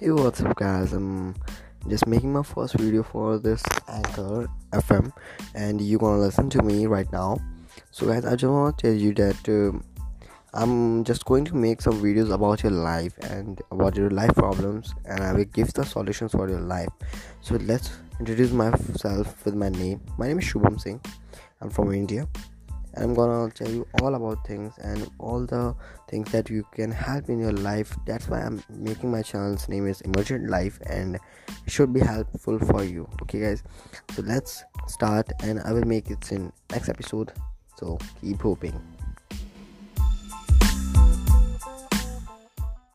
Hey, what's up, guys? I'm just making my first video for this Anchor FM, and you're gonna listen to me right now. So, guys, I just want to tell you that uh, I'm just going to make some videos about your life and about your life problems, and I will give the solutions for your life. So, let's introduce myself with my name. My name is Shubham Singh. I'm from India i'm gonna tell you all about things and all the things that you can help in your life. That's why i'm making my channel's name is emergent life and it should be helpful for you. Okay guys? So let's start and i will make it in next episode. So keep hoping